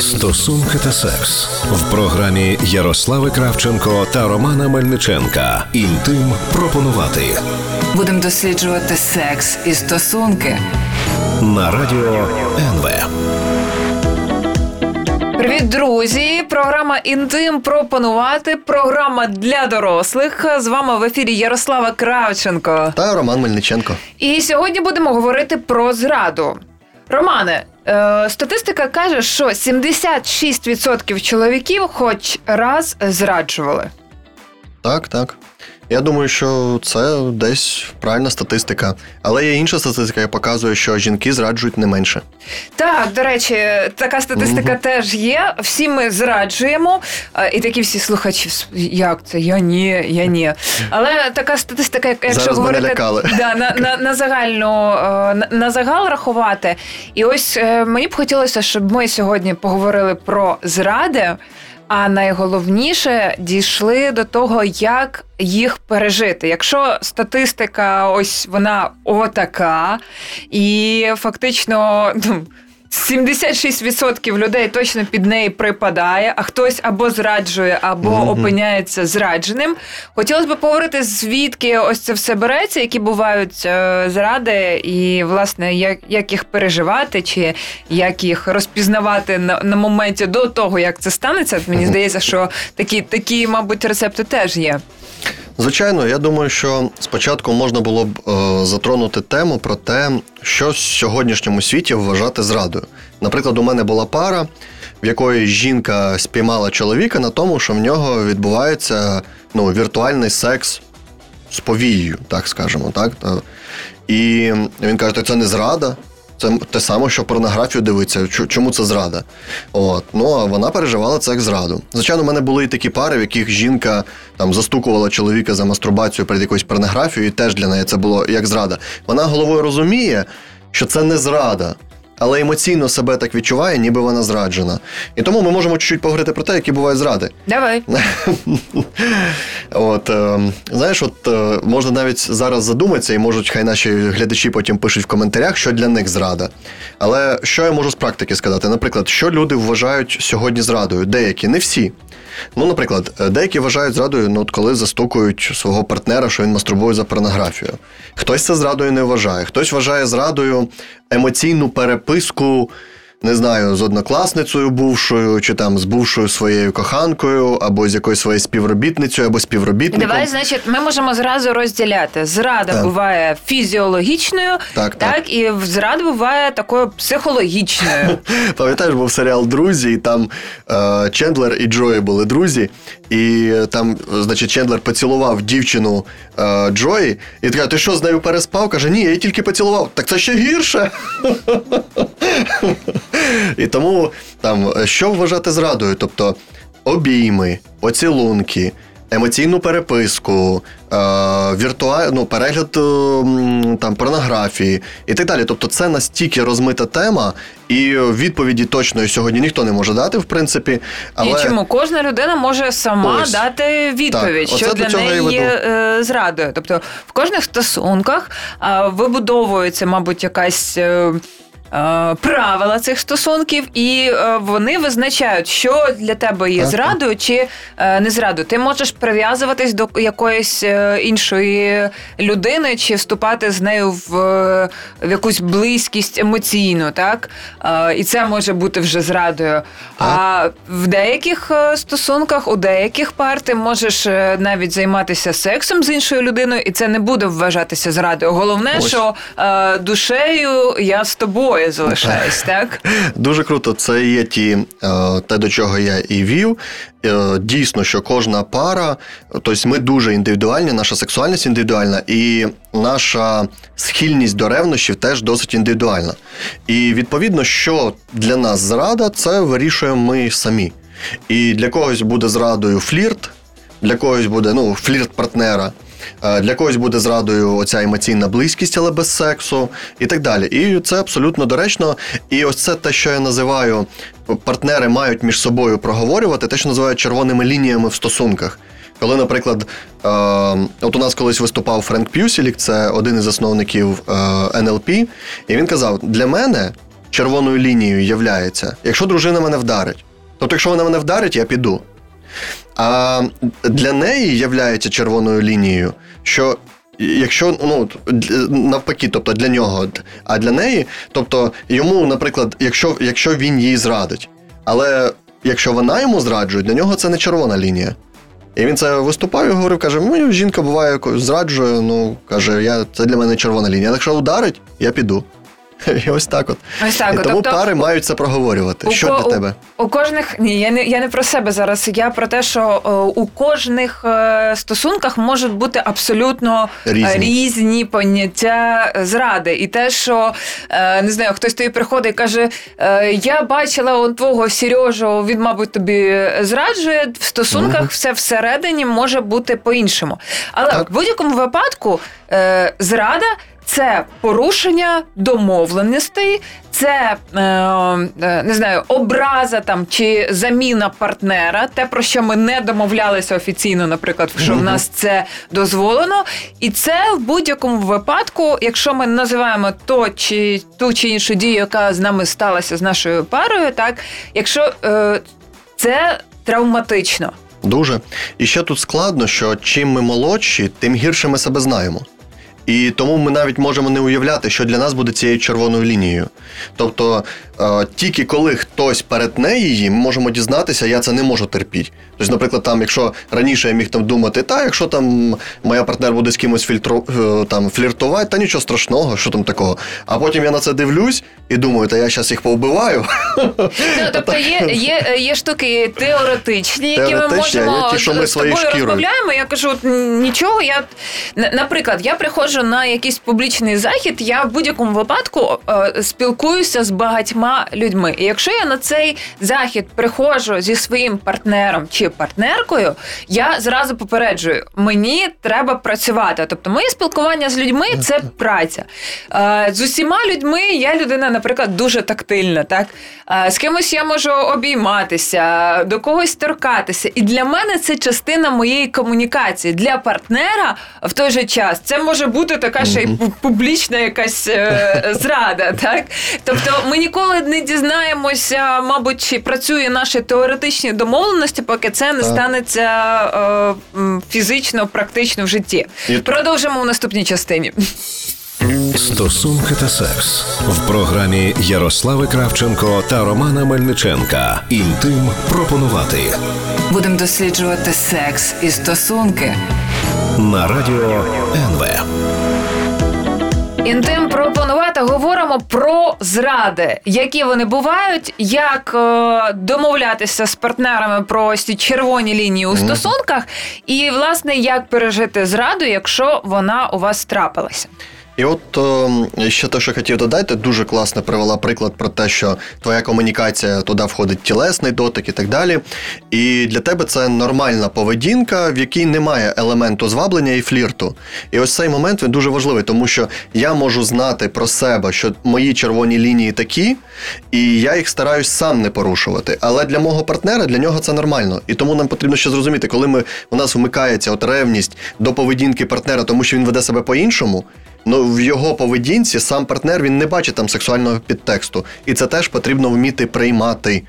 Стосунки та секс в програмі Ярослави Кравченко та Романа Мельниченка. Інтим пропонувати Будемо досліджувати секс і стосунки. на радіо НВ. Привіт, друзі! Програма Інтим пропонувати. Програма для дорослих. З вами в ефірі Ярослава Кравченко. Та Роман Мельниченко. І сьогодні будемо говорити про зраду. Романе, статистика каже, що 76% чоловіків хоч раз зраджували. Так, так. Я думаю, що це десь правильна статистика. Але є інша статистика, яка показує, що жінки зраджують не менше. Так, до речі, така статистика Мгм. теж є. Всі ми зраджуємо, і такі всі слухачі, як це? Я ні, я ні. Але така статистика, як- якщо Зараз мене говорити лякали. да, на, на, на загальну е, на, на загал рахувати. І ось е, мені б хотілося, щоб ми сьогодні поговорили про зради. А найголовніше дійшли до того, як їх пережити. Якщо статистика, ось вона отака, і фактично ну, 76% людей точно під неї припадає, а хтось або зраджує, або Мгм. опиняється зрадженим. Хотілося б поговорити, звідки ось це все береться, які бувають е, зради, і власне як, як їх переживати, чи як їх розпізнавати на, на моменті до того, як це станеться. Мені здається, що такі, такі, мабуть, рецепти теж є. Звичайно, я думаю, що спочатку можна було б е, затронути тему про те, що в сьогоднішньому світі вважати зрадою. Наприклад, у мене була пара, в якої жінка спіймала чоловіка на тому, що в нього відбувається ну, віртуальний секс з повією, так скажемо. Так? І він каже, «Та це не зрада. Це те саме, що порнографію дивиться. Чому це зрада? От. Ну а вона переживала це як зраду. Звичайно, в мене були і такі пари, в яких жінка там застукувала чоловіка за мастурбацію перед якоюсь порнографією, і теж для неї це було як зрада. Вона головою розуміє, що це не зрада. Але емоційно себе так відчуває, ніби вона зраджена. І тому ми можемо чуть-чуть поговорити про те, які бувають зради. Давай. От, е, знаєш, от е, можна навіть зараз задуматися, і можуть хай наші глядачі потім пишуть в коментарях, що для них зрада. Але що я можу з практики сказати? Наприклад, що люди вважають сьогодні зрадою? Деякі, не всі. Ну, наприклад, е, деякі вважають зрадою, ну, от коли застукують свого партнера, що він мастурбує за порнографію. Хтось це зрадою не вважає, хтось вважає зрадою емоційну переписку. Не знаю, з однокласницею бувшою, чи там з бувшою своєю коханкою, або з якоюсь своєю співробітницею, або співробітником. Давай, значить, ми можемо зразу розділяти. Зрада Так. буває фізіологічною, Так, так. і зрада буває такою психологічною. Пам'ятаєш, був серіал Друзі, і там е, Чендлер і Джої були друзі, і там, значить, Чендлер поцілував дівчину е, Джої, і така, ти що з нею переспав? Каже, ні, я її тільки поцілував. Так це ще гірше. І тому там, що вважати зрадою? Тобто обійми, поцілунки. Емоційну переписку, віртуаль... ну, перегляд е, там, порнографії і так далі. Тобто це настільки розмита тема, і відповіді точної сьогодні ніхто не може дати, в принципі. Але І чому кожна людина може сама Ось. дати відповідь, Так, що для неї є е, зрадою. Тобто в кожних стосунках е, вибудовується, мабуть, якась. Е, Правила цих стосунків, і е, вони визначають, що для тебе є Так, зрадою чи е, не зрадою. Ти можеш прив'язуватись до якоїсь іншої людини, чи вступати з нею в, в якусь близькість емоційну, так? І це може бути вже зрадою. А в деяких стосунках, у деяких пар ти можеш навіть займатися сексом з іншою людиною, і це не буде вважатися зрадою. Головне, Ось. що душею я з тобою залишаюсь, так? Дуже круто. Це є ті, е, те, до чого я і вів. Е, Дійсно, що кожна пара, тобто ми дуже індивідуальні, наша сексуальність індивідуальна, і наша схильність до ревнощів теж досить індивідуальна. І відповідно, що для нас зрада, це вирішуємо ми самі. І для когось буде зрадою флірт, для когось буде ну, флірт партнера. Е, Для когось буде зрадою оця емоційна близькість, але без сексу, і так далі. І це абсолютно доречно. І ось це те, що я називаю, партнери мають між собою проговорювати, те, що називають червоними лініями в стосунках. Коли, наприклад, е, от у нас колись виступав Френк П'юсілік, це один із засновників е, НЛП, і він казав: для мене червоною лінією являється, якщо дружина мене вдарить. Тобто, якщо вона мене вдарить, я піду. А для неї являється червоною лінією, що якщо ну навпаки, тобто для нього, а для неї, тобто йому, наприклад, якщо, якщо він її зрадить, але якщо вона йому зраджує, для нього це не червона лінія. І він це виступає і говорив, каже: ну, жінка буває зраджує, ну каже, я це для мене червона лінія. Якщо ударить, я піду. І ось так от. Ось так, І тому тобто, пари мають це проговорювати. Що ко, для тебе? У, у кожних ні, я не я не про себе зараз. Я про те, що о, у кожних е, стосунках можуть бути абсолютно е, Різні. різні поняття зради. І те, що е, не знаю, хтось тобі приходить і каже: е, Я бачила он твого Сережу, він, мабуть, тобі зраджує. В стосунках Мгм. все всередині може бути по-іншому. Але Так. в будь-якому випадку е, зрада. Це порушення домовленостей, це е, е, не знаю, образа там чи заміна партнера, те про що ми не домовлялися офіційно, наприклад, що в нас це дозволено. І це в будь-якому випадку, якщо ми називаємо то чи ту чи іншу дію, яка з нами сталася з нашою парою, так якщо е, це травматично. Дуже. І ще тут складно, що чим ми молодші, тим гірше ми себе знаємо. І тому ми навіть можемо не уявляти, що для нас буде цією червоною лінією. Тобто, е, тільки коли хтось перетне її, ми можемо дізнатися, я це не можу терпіти. Тобто, наприклад, там, якщо раніше я міг там думати, та якщо там моя партнер буде з кимось фільтру, е, там, фліртувати, та нічого страшного, що там такого. А потім я на це дивлюсь і думаю, та я зараз їх повбиваю. Ну, тобто є, є, є штуки теоретичні, які ми можемо ті, що ми з тобою розмовляємо. Я кажу, нічого. Я наприклад, я приходжу на якийсь публічний захід. Я в будь-якому випадку е, спілкуюся з багатьма людьми. І якщо я на цей захід приходжу зі своїм партнером чи партнеркою, я зразу попереджую, мені треба працювати. Тобто, моє спілкування з людьми це праця. Е, З усіма людьми я людина, наприклад, дуже тактильна. Так Е, з кимось я можу обійматися, до когось торкатися. І для мене це частина моєї комунікації. Для партнера в той же час це може бути така ще й публічна якась е, зрада. Так? Тобто ми ніколи не дізнаємося, мабуть, чи працює наші теоретичні домовленості, поки це не станеться е, фізично, практично в житті. Продовжимо в наступній частині. Стосунки та секс в програмі Ярослави Кравченко та Романа Мельниченка. Інтим пропонувати Будемо досліджувати секс і стосунки. на радіо НВ. Інтим пропонувати говоримо про зради, які вони бувають, як е, домовлятися з партнерами про ось ці червоні лінії у стосунках, і власне як пережити зраду, якщо вона у вас трапилася. І от е, ще те, що хотів додати, дуже класно привела приклад про те, що твоя комунікація туди входить тілесний дотик і так далі. І для тебе це нормальна поведінка, в якій немає елементу зваблення і флірту. І ось цей момент він дуже важливий, тому що я можу знати про себе, що мої червоні лінії такі, і я їх стараюсь сам не порушувати. Але для мого партнера для нього це нормально. І тому нам потрібно ще зрозуміти, коли ми у нас вмикається от ревність до поведінки партнера, тому що він веде себе по-іншому. Ну, в його поведінці сам партнер він не бачить там сексуального підтексту, і це теж потрібно вміти приймати.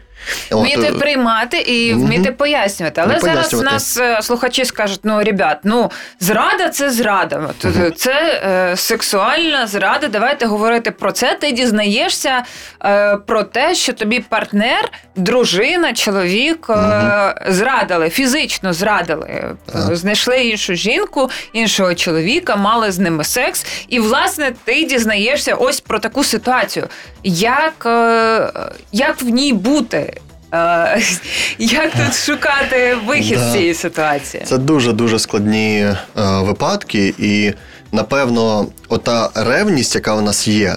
От, Вміти е, приймати і Мгм. вміти пояснювати. Але зараз пояснювати. нас е, слухачі скажуть: ну, ребят, ну зрада це зрада. Е, Це е, сексуальна зрада. Давайте говорити про це. Ти дізнаєшся е, про те, що тобі партнер, дружина, чоловік е, зрадили, фізично зрадили. Так. Знайшли іншу жінку, іншого чоловіка, мали з ними секс. І, власне, ти дізнаєшся ось про таку ситуацію. Як, е, як в ній бути? Е, Як тут шукати вихід Да. з цієї ситуації? Це дуже дуже складні е, випадки, і напевно, ота ревність, яка в нас є.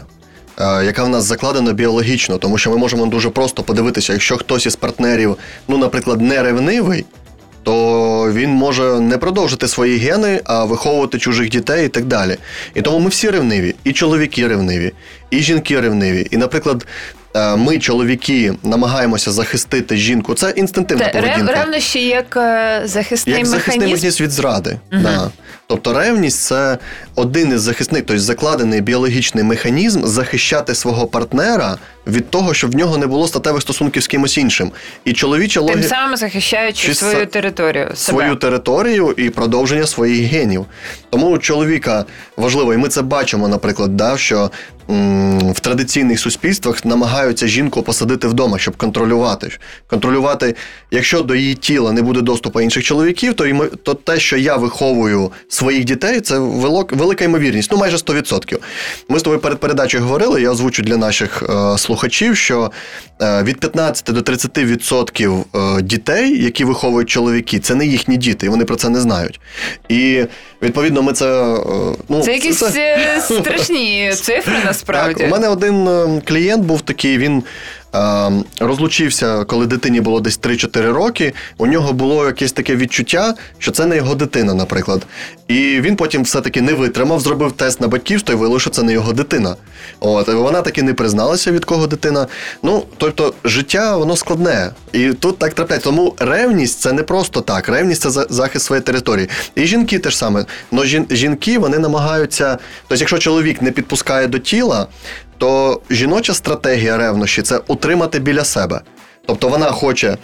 е, Яка в нас закладена біологічно, тому що ми можемо дуже просто подивитися, якщо хтось із партнерів, ну, наприклад, не ревнивий, то він може не продовжити свої гени, а виховувати чужих дітей і так далі. І тому ми всі ревниві, і чоловіки ревниві, і жінки ревниві. І, наприклад, ми, чоловіки, намагаємося захистити жінку. Це інстинктивна Це поведінка. ревнощі як е, захисний Як захисний механізм. механізм від зради. Угу. Да. Тобто ревність це один із захисних, тобто закладений біологічний механізм захищати свого партнера від того, щоб в нього не було статевих стосунків з кимось іншим. І чоловіча Тим логіка самим захищаючи Чи свою са- територію. Себе. свою територію і продовження своїх генів. Тому у чоловіка важливо, і ми це бачимо, наприклад, да, що м, в традиційних суспільствах намагаються жінку посадити вдома, щоб контролювати. Контролювати, якщо до її тіла не буде доступу інших чоловіків, то, ймо- то те, що я виховую своїх дітей, це велика ймовірність, ну майже 100%. Ми з тобою перед передачею говорили, я озвучу для наших е, слухачів, що е, від 15 до 30% е, дітей, які виховують чоловіки, це не їхні діти, і вони про це не знають. І відповідно ми це. е, ну, Це якісь е, страшні цифри насправді. так, у мене один е, клієнт був такий, він розлучився, коли дитині було десь 3-4 роки. У нього було якесь таке відчуття, що це не його дитина, наприклад. І він потім все-таки не витримав, зробив тест на батьківство і виявилося, що це не його дитина. От, вона таки не призналася, від кого дитина. Ну, тобто, життя воно складне. І тут так трапляється. Тому ревність це не просто так. Ревність це захист своєї території. І жінки теж саме. Но жін- жінки вони намагаються. Тобто, якщо чоловік не підпускає до тіла, то жіноча стратегія ревнощі це утримати біля себе. Тобто вона хоче е,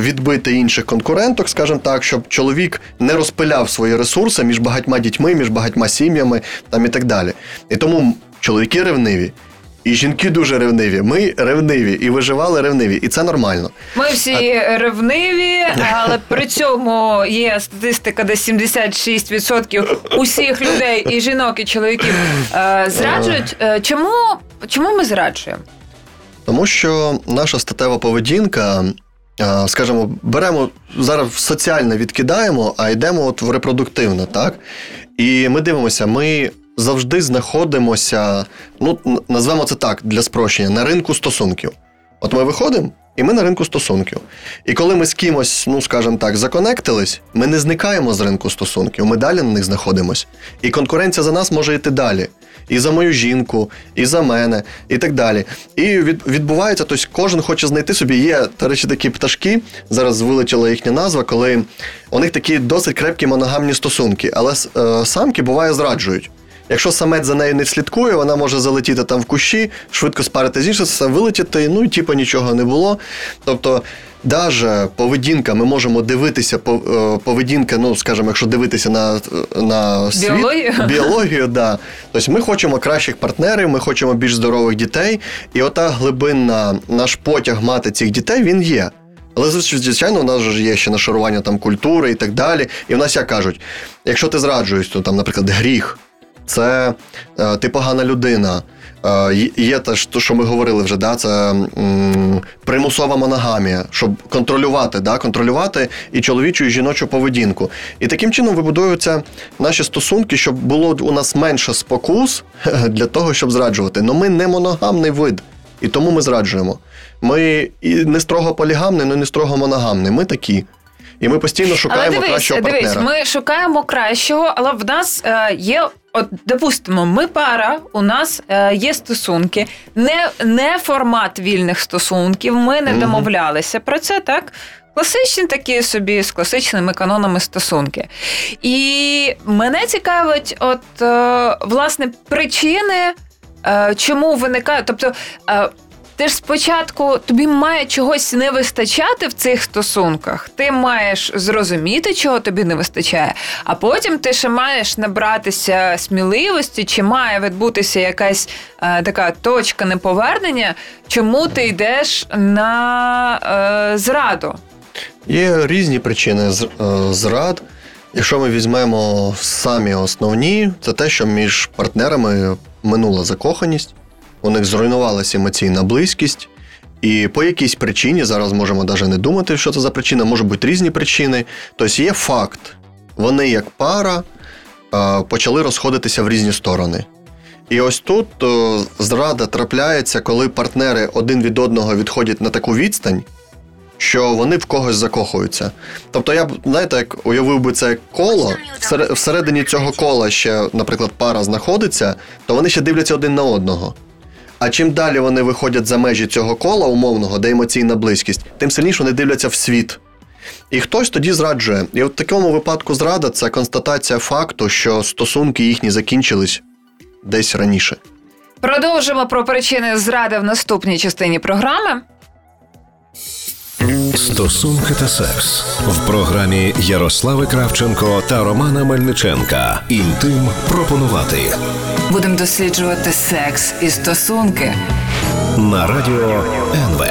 відбити інших конкуренток, скажімо так, щоб чоловік не розпиляв свої ресурси між багатьма дітьми, між багатьма сім'ями там і так далі. І тому чоловіки ревниві. І жінки дуже ревниві. Ми ревниві і виживали ревниві, і це нормально. Ми всі ревниві, але при цьому є статистика, де 76% усіх людей, і жінок, і чоловіків е, зраджують. Е, Чому, чому ми зраджуємо? Тому що наша статева поведінка, е, скажімо, беремо зараз в соціальне відкидаємо, а йдемо от в репродуктивне, так? І ми дивимося, ми завжди знаходимося, ну, назвемо це так для спрощення, на ринку стосунків. От ми виходимо, і ми на ринку стосунків. І коли ми з кимось, ну скажімо так, законектились, ми не зникаємо з ринку стосунків, ми далі на них знаходимось. І конкуренція за нас може йти далі. І за мою жінку, і за мене, і так далі. І відбувається, тобто кожен хоче знайти собі. Є, до речі, такі пташки. Зараз вилетіла їхня назва, коли у них такі досить крепкі моногамні стосунки, але е, самки буває зраджують. Якщо самець за нею не слідкує, вона може залетіти там в кущі, швидко спарити з іншим, це вилетіти, ну і типу нічого не було. Тобто, даже поведінка, ми можемо дивитися, е, поведінка, ну скажімо, якщо дивитися на, на світ, Біологію? біологію, да. Тобто ми хочемо кращих партнерів, ми хочемо більш здорових дітей, і ота глибинна наш потяг мати цих дітей він є. Але звичайно, у нас ж є ще нашарування там культури і так далі. І в нас як кажуть, якщо ти зраджуєш, то там, наприклад, гріх, це е, ти погана людина. Е, є- те, що ми говорили вже, да, це примусова моногамія, щоб контролювати, да, контролювати і чоловічу, і жіночу поведінку. І таким чином вибудовуються наші стосунки, щоб було у нас менше спокус для того, щоб зраджувати. Но ми не моногамний вид, і тому ми зраджуємо. Ми не строго полігамний, але не строго моногамний. Ми такі. І ми постійно шукаємо дивись, кращого партнера. дивись, ми шукаємо кращого, але в нас е, є. От, допустимо, ми пара, у нас е, є стосунки, не, не формат вільних стосунків. Ми не домовлялися про це, так? Класичні такі собі з класичними канонами стосунки. І мене цікавить, от е, власне причини, е, чому виникає. Тобто, е, ти ж спочатку тобі має чогось не вистачати в цих стосунках. Ти маєш зрозуміти, чого тобі не вистачає, а потім ти ще маєш набратися сміливості, чи має відбутися якась е, така точка неповернення, чому ти йдеш на е, зраду. Є різні причини з- е, зрад. Якщо ми візьмемо самі основні, це те, що між партнерами минула закоханість, у них зруйнувалася емоційна близькість. І по якійсь причині, зараз можемо навіть не думати, що це за причина, можуть бути різні причини. Тобто є факт, вони як пара почали розходитися в різні сторони. І ось тут зрада трапляється, коли партнери один від одного відходять на таку відстань, що вони в когось закохуються. Тобто, я б, знаєте, як уявив би це коло, всередині цього кола ще, наприклад, пара знаходиться, то вони ще дивляться один на одного. А чим далі вони виходять за межі цього кола умовного, де емоційна близькість, тим сильніше вони дивляться в світ. І хтось тоді зраджує. І от в такому випадку зрада це констатація факту, що стосунки їхні закінчились десь раніше. Продовжимо про причини зради в наступній частині програми. Стосунки та секс в програмі Ярослави Кравченко та Романа Мельниченка. Інтим пропонувати Будемо досліджувати секс і стосунки. на радіо НВ.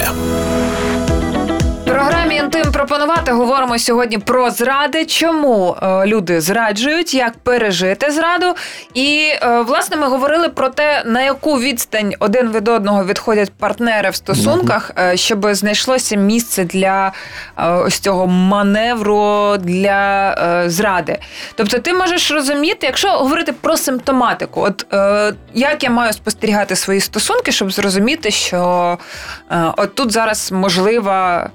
Програмі пропонувати говоримо сьогодні про зради, чому е, люди зраджують, як пережити зраду. І е, власне ми говорили про те, на яку відстань один від одного відходять партнери в стосунках, е, щоб знайшлося місце для е, ось цього маневру для е, зради. Тобто, ти можеш розуміти, якщо говорити про симптоматику, от е, як я маю спостерігати свої стосунки, щоб зрозуміти, що от тут зараз можлива.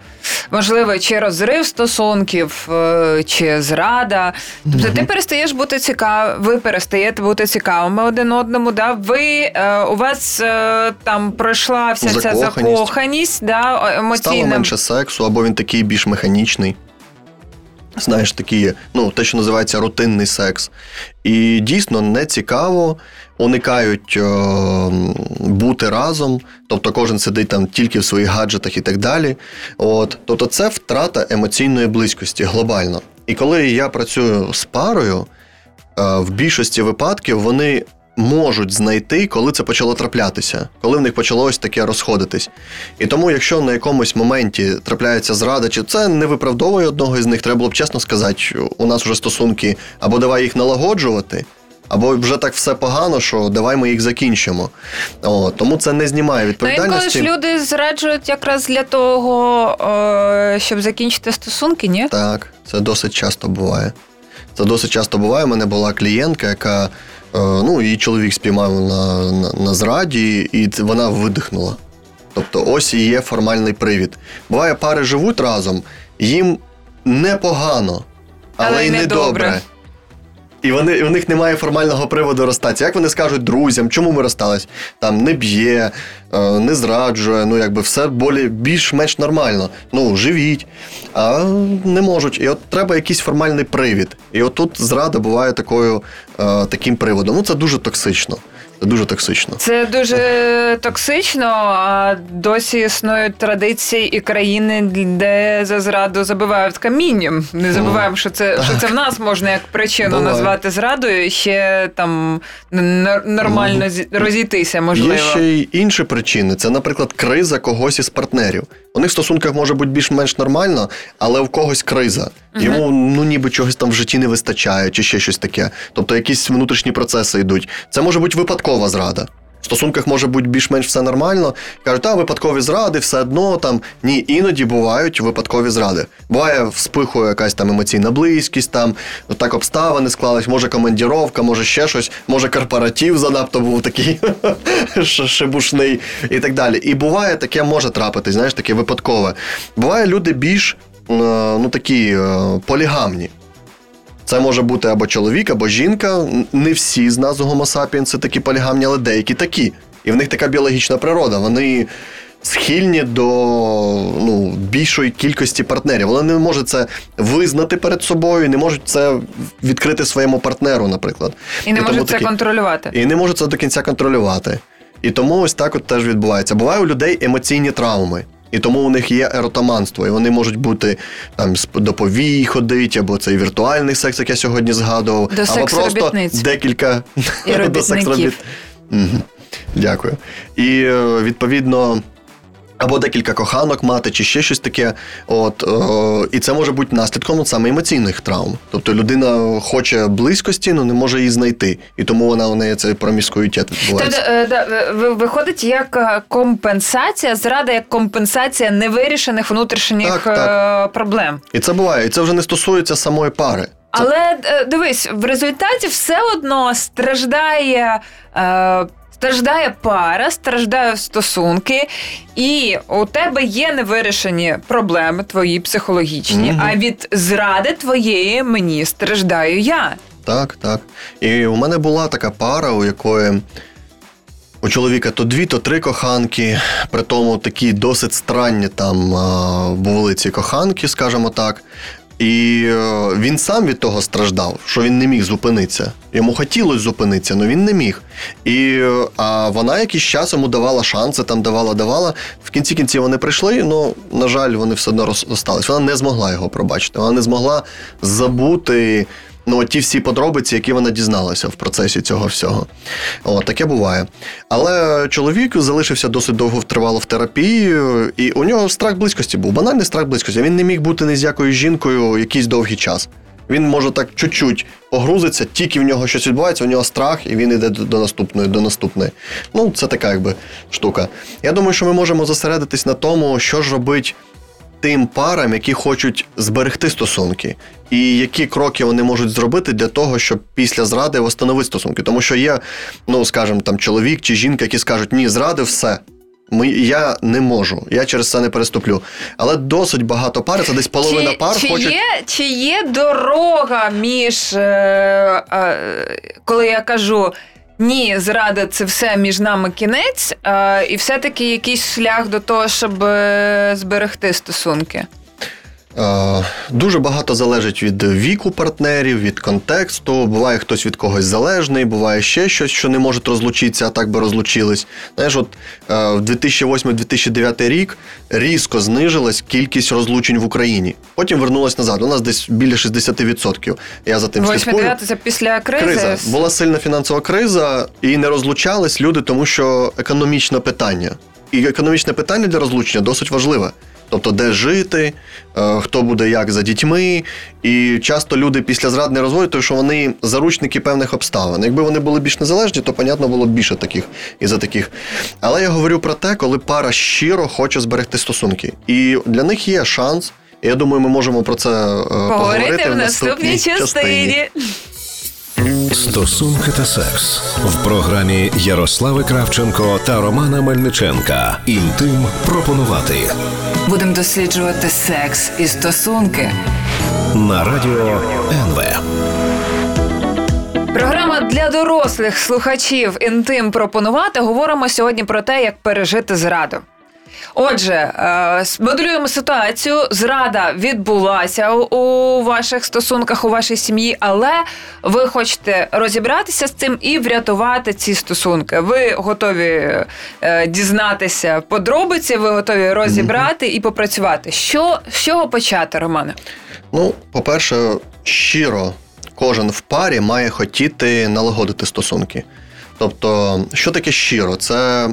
Можливо, чи розрив стосунків, е, чи зрада. Тобто ти перестаєш бути цікавим, ви перестаєте бути цікавими один одному. Да? Ви е, у вас е, там пройшла вся ця Закоханість. да, Стало менше сексу, або він такий більш механічний. Знаєш, такий, ну, те, що називається рутинний секс. І дійсно не цікаво, уникають е, бути разом, тобто кожен сидить там тільки в своїх гаджетах і так далі. От, тобто це втрата емоційної близькості глобально. І коли я працюю з парою, е, в більшості випадків вони можуть знайти, коли це почало траплятися, коли в них почало ось таке розходитись. І тому, якщо на якомусь моменті трапляється зрада, чи це не виправдовує одного із них, треба було б чесно сказати, у нас вже стосунки або давай їх налагоджувати. Або вже так все погано, що давай ми їх закінчимо. О, тому це не знімає Ну, інколи відповідальності. ж люди зраджують якраз для того, щоб закінчити стосунки, ні? Так, це досить часто буває. Це досить часто буває. У мене була клієнтка, яка е, ну, її чоловік спіймав на, на, на зраді, і вона видихнула. Тобто, ось і є формальний привід. Буває, пари живуть разом, їм непогано, але, Але й й не недобре. І вони, у них немає формального приводу розстатися. Як вони скажуть друзям, чому ми розстались? Там не б'є, е, не зраджує, ну якби все болі, більш-менш нормально. Ну, живіть, а не можуть. І от треба якийсь формальний привід. І отут зрада буває такою, е, таким приводом. Ну, це дуже токсично. Дуже токсично. Це дуже токсично. А досі існують традиції і країни, де за зраду забивають камінням. Не забуваємо, що це що це в нас можна як причину Буває. назвати зрадою, і ще там нормально зі- розійтися, можливо. Є ще й інші причини. Це, наприклад, криза когось із партнерів. У них в стосунках може бути більш-менш нормально, але в когось криза. Йому ну ніби чогось там в житті не вистачає, чи ще щось таке. Тобто якісь внутрішні процеси йдуть. Це може бути випадкова зрада. В стосунках може бути більш-менш все нормально. Кажуть, а випадкові зради, все одно там. Ні, іноді бувають випадкові зради. Буває, вспихує якась там емоційна близькість, там так обставини склались, може командіровка, може ще щось, може корпоратив занадто був такий ш- шибушний і так далі. І буває таке може трапитись, знаєш, таке випадкове. Буває люди більш ну, такі е, полігамні. Це може бути або чоловік, або жінка. Не всі з нас сапіенси такі полігамні, але деякі такі. І в них така біологічна природа. Вони схильні до ну, більшої кількості партнерів. Вони не можуть це визнати перед собою, не можуть це відкрити своєму партнеру, наприклад. І не тому можуть це такі- контролювати. і не можуть це до кінця контролювати. І тому ось так от теж відбувається. Буває у людей емоційні травми. І тому у них є еротоманство, і вони можуть бути там з до повій ходить, або цей віртуальний секс, як я сьогодні згадував, До або просто декілька І до секс-робіт. Мгм. Дякую. І е, відповідно. Або декілька коханок мати, чи ще щось таке. От, е, і це може бути наслідком от саме емоційних травм. Тобто людина хоче близькості, але не може її знайти. І тому вона у неї цей проміскуїтет відбувається. Тобто, е, ви- виходить як е, компенсація, зрада як компенсація невирішених внутрішніх Так, так. проблем. І це буває. І це вже не стосується самої пари. Це Але дивись, в результаті все одно страждає. Страждає пара, страждають стосунки, і у тебе є невирішені проблеми твої психологічні. Мгм. А від зради твоєї мені страждаю я. Так, так. І у мене була така пара, у якої у чоловіка то дві, то три коханки. При тому такі досить странні там були ці коханки, скажімо так. І е, він сам від того страждав, що він не міг зупинитися. Йому хотілося зупинитися, але він не міг. І, е, А вона якийсь час йому давала шанси, там давала, давала. В кінці кінці вони прийшли, але, на жаль, вони все одно розстались. Вона не змогла його пробачити. Вона не змогла забути ну, ті всі подробиці, які вона дізналася в процесі цього всього. О, таке буває. Але чоловік залишився досить довго тривало в терапії, і у нього страх близькості був. Банальний страх близькості. Він не міг бути ні з якою жінкою якийсь довгий час. Він може так чуть-чуть погрузиться, тільки в нього щось відбувається, у нього страх, і він йде до наступної, до наступної. Ну, це така якби штука. Я думаю, що ми можемо зосередитись на тому, що ж робить тим парам, які хочуть зберегти стосунки, і які кроки вони можуть зробити для того, щоб після зради встановити стосунки. Тому що є, ну скажімо, там чоловік чи жінка, які скажуть, ні, зради все. Ми, Я не можу, я через це не переступлю. Але досить багато пар, це десь половина чи, пар чи хочуть... Є, чи є дорога між, е, е, коли я кажу ні, зрада це все між нами кінець, е, і все-таки якийсь шлях до того, щоб е, зберегти стосунки. Е, дуже багато залежить від віку партнерів, від контексту. Буває хтось від когось залежний, буває ще щось, що не можуть розлучитися, а так би розлучились. Знаєш, от е, в 2008-2009 рік різко знижилась кількість розлучень в Україні. Потім вернулась назад. У нас десь біля 60%. Я за тим слідкую. це після кризи? Криза. Була сильна фінансова криза, і не розлучались люди, тому що економічне питання. І економічне питання для розлучення досить важливе. Тобто, де жити, е, хто буде як за дітьми. І часто люди після зрад не розводять, тому що вони заручники певних обставин. Якби вони були більш незалежні, то, понятно, було б більше таких і за таких. Але я говорю про те, коли пара щиро хоче зберегти стосунки. І для них є шанс. Я думаю, ми можемо про це е, поговорити, поговорити в наступній частині. частині. Стосунки та секс в програмі Ярослави Кравченко та Романа Мельниченка. Інтим пропонувати. Будемо досліджувати секс і стосунки на радіо НВ. Програма для дорослих слухачів інтим пропонувати. Говоримо сьогодні про те, як пережити зраду. Отже, е, моделюємо ситуацію. Зрада відбулася у ваших стосунках, у вашій сім'ї, але ви хочете розібратися з цим і врятувати ці стосунки. Ви готові е, дізнатися подробиці, ви готові розібрати і попрацювати. Що з чого почати, Романе? Ну, по-перше, щиро кожен в парі має хотіти налагодити стосунки. Тобто, що таке щиро? Це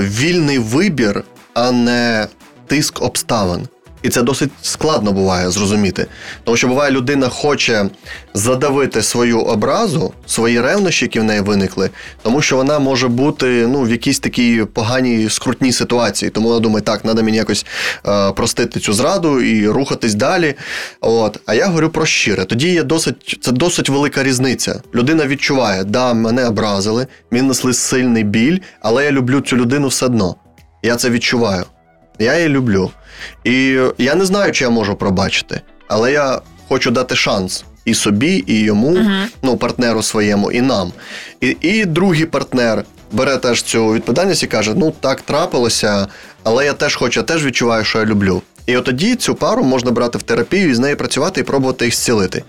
вільний вибір, а не тиск обставин. І це досить складно буває зрозуміти. Тому що буває, людина хоче задавити свою образу, свої ревнощі, які в неї виникли, тому що вона може бути ну, в якійсь такій поганій скрутній ситуації. Тому вона думає, так, треба мені якось е, простити цю зраду і рухатись далі. От. А я говорю про щире. Тоді є досить, це досить велика різниця. Людина відчуває, да, мене образили, мені несли сильний біль, але я люблю цю людину все одно. Я це відчуваю. Я її люблю. І я не знаю, чи я можу пробачити, але я хочу дати шанс і собі, і йому, uh-huh. ну, партнеру своєму, і нам. І, І другий партнер бере теж цю відповідальність і каже: Ну, так трапилося, але я теж хочу, я теж відчуваю, що я люблю. І от тоді цю пару можна брати в терапію і з нею працювати і пробувати їх зцілити.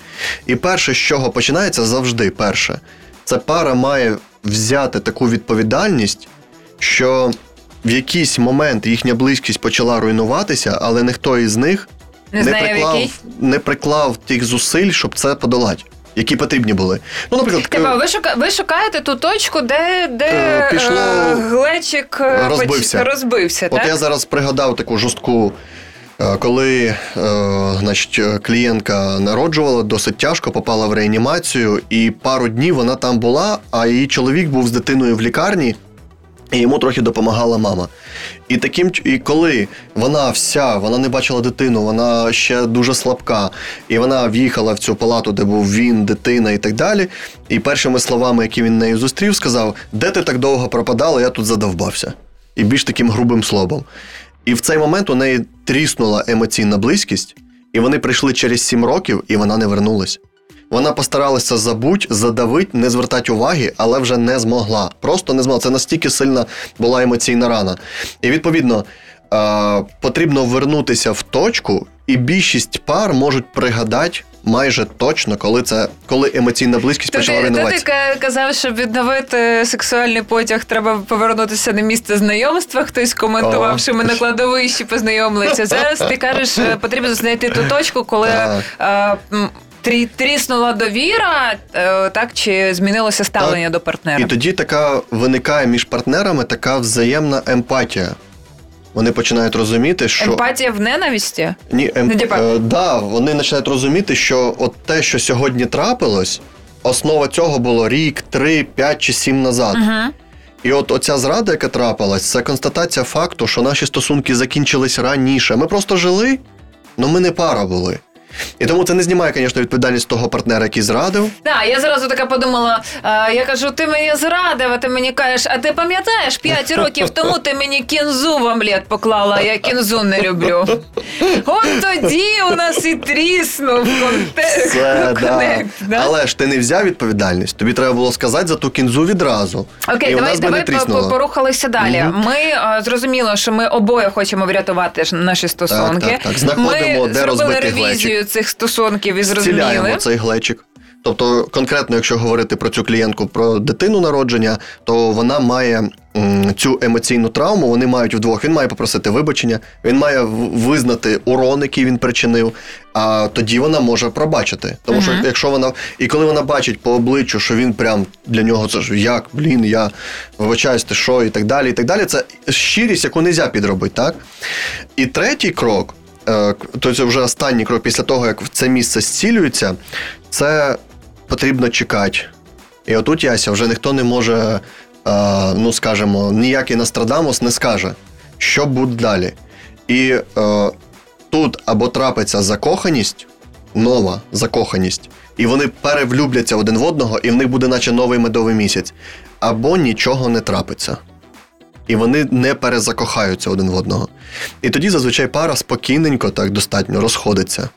І перше, з чого починається завжди, перше, це пара має взяти таку відповідальність, що в якийсь момент їхня близькість почала руйнуватися, але ніхто із них не, не приклав не приклав тих зусиль, щоб це подолати. Які потрібні були. Ну, наприклад, Типа, ви шука... ви шукаєте ту точку, де де е, пішло... е, глечик е, розбився. розбився. От так? я зараз пригадав таку жорстку, е, коли е, значить, клієнтка народжувала, досить тяжко попала в реанімацію, і пару днів вона там була, а її чоловік був з дитиною в лікарні. І йому трохи допомагала мама. І таким і коли вона вся, вона не бачила дитину, вона ще дуже слабка, і вона в'їхала в цю палату, де був він, дитина і так далі. І першими словами, які він нею зустрів, сказав: Де ти так довго пропадала, я тут задовбався. І більш таким грубим словом. І в цей момент у неї тріснула емоційна близькість, і вони прийшли через сім років, і вона не вернулась. Вона постаралася забуть, задавить, не звертати уваги, але вже не змогла. Просто не змогла. Це настільки сильна була емоційна рана. І відповідно. Потрібно вернутися в точку І більшість пар можуть пригадати майже точно, коли це коли емоційна близькість То почала ти, ти казав, щоб відновити сексуальний потяг, треба повернутися на місце знайомства. Хтось коментував, О. що ми на кладовищі познайомилися. Зараз ти кажеш, е, потрібно знайти ту точку, коли Так. Трі- тріснула довіра, е, так чи змінилося ставлення до партнера. І тоді така виникає між партнерами така взаємна емпатія. Вони починають розуміти, що Емпатія в ненависті. Ні, емп... Ну, е, да, вони починають розуміти, що от те, що сьогодні трапилось, основа цього було рік, три, п'ять чи сім назад. Угу. І от оця зрада, яка трапилась, це констатація факту, що наші стосунки закінчились раніше. Ми просто жили, але ми не пара були. І тому це не знімає, звісно, відповідальність того партнера, який зрадив. Так, я зразу така подумала. е, я кажу, ти мені зрадив, а ти мені кажеш, а ти пам'ятаєш, 5 років тому ти мені кінзу в омлет поклала, я кінзу не люблю. От тоді у нас і тріснув контекст. Це, да. да? Але ж ти не взяв відповідальність. Тобі треба було сказати за ту кінзу відразу. Окей, і давай, давай по- порухалися далі. Мгм. Ми е, зрозуміло, що ми обоє хочемо врятувати наші стосунки. так, так. Знаходимо, ми де зробили розбитий цих стосунків і Зціляємо зрозуміли. цей глечик. Тобто, конкретно, якщо говорити про цю клієнтку про дитину народження, то вона має м, цю емоційну травму. Вони мають вдвох. Він має попросити вибачення, він має визнати урон, який він причинив. А тоді вона може пробачити. Тому що якщо вона і коли вона бачить по обличчю, що він прям для нього це ж як, блін, я вибачаюсь, ти що, і так далі. І так далі. Це щирість, яку не можна підробити, так? І третій крок. Е, то це вже останній крок після того, як це місце зцілюється, це потрібно чекати. І отут, Яся, вже ніхто не може, е, ну скажімо, ніякий Нострадамус не скаже, що буде далі. І е, тут або трапиться закоханість, нова закоханість, і вони перевлюбляться один в одного, і в них буде наче новий медовий місяць, або нічого не трапиться. І вони не перезакохаються один в одного. І тоді зазвичай пара спокійненько так достатньо розходиться.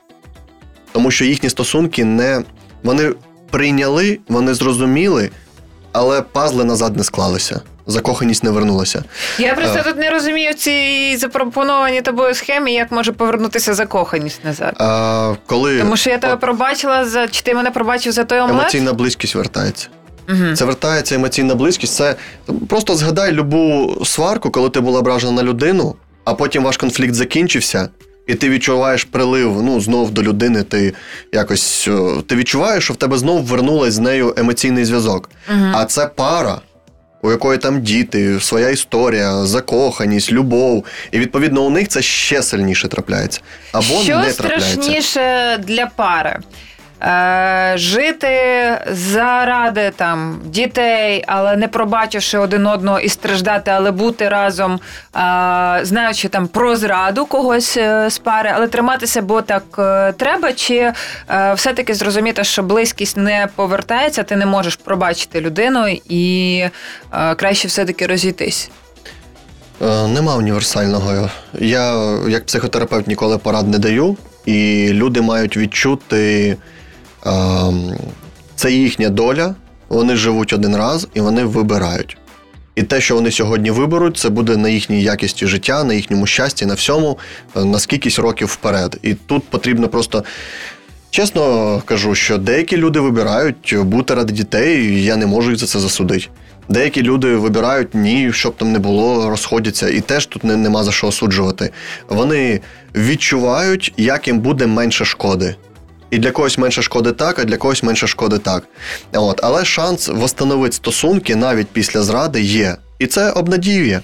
Тому що їхні стосунки не. Вони прийняли, вони зрозуміли, але пазли назад не склалися. Закоханість не вернулася. Я просто Е. тут не розумію в цій запропонованій тобою схемі, як може повернутися закоханість назад. А коли Тому що я тебе от пробачила за чи ти мене пробачив за той омлет? емоційна близькість вертається. Угу. Це вертається емоційна близькість. Це просто згадай любу сварку, коли ти була ображена на людину, а потім ваш конфлікт закінчився, і ти відчуваєш прилив ну, знов до людини. Ти якось ти відчуваєш, що в тебе знов вернулась з нею емоційний зв'язок. А це пара. У якої там діти, своя історія, закоханість, любов. І відповідно у них це ще сильніше трапляється. Або Що не трапляється. страшніше для пари? Е, жити заради там дітей, але не пробачивши один одного і страждати, але бути разом, е, знаючи там про зраду когось е, з пари, але триматися, бо так треба, чи все-таки зрозуміти, що близькість не повертається, ти не можеш пробачити людину і краще все-таки розійтись. Нема універсального. Я, як психотерапевт, ніколи порад не даю, і люди мають відчути, це їхня доля, вони живуть один раз і вони вибирають. І те, що вони сьогодні виберуть, це буде на їхній якісті життя, на їхньому щасті, на всьому, е, на скількись років вперед. І тут потрібно просто. Чесно кажу, що деякі люди вибирають бути ради дітей, і я не можу їх за це засудити. Деякі люди вибирають ні, щоб там не було, розходяться, і теж тут не, нема за що осуджувати. Вони відчувають, як їм буде менше шкоди. І для когось менше шкоди так, а для когось менше шкоди так. От. Але шанс восстановити стосунки навіть після зради є. І це обнадіює.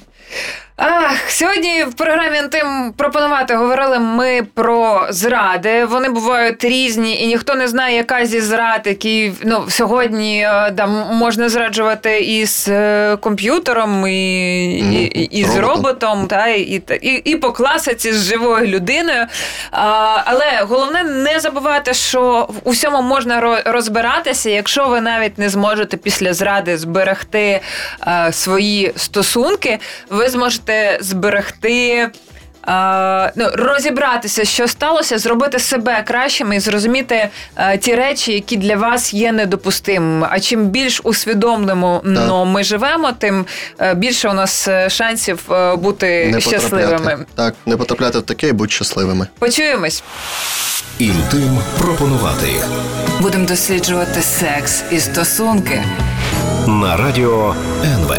Ах, сьогодні в програмі Антим пропонувати говорили ми про зради. Вони бувають різні, і ніхто не знає, яка зі зрад, які ну сьогодні е, да, можна зраджувати і з е, комп'ютером, і, Мгм. і, і, з Роботом. та і, і, і по класиці з живою людиною. А, але головне не забувати, що в усьому можна ро- розбиратися, якщо ви навіть не зможете після зради зберегти е, свої стосунки, ви зможете зберегти. е, ну, розібратися, що сталося, зробити себе кращими і зрозуміти е, ті речі, які для вас є недопустимими. А чим більш усвідомлено ну, ми живемо, тим е, більше у нас е, шансів е, бути Не щасливими. Так, не потрапляти в таке і будь щасливими. Почуємось. Інтим пропонувати Будемо досліджувати секс і стосунки. на радіо НВ.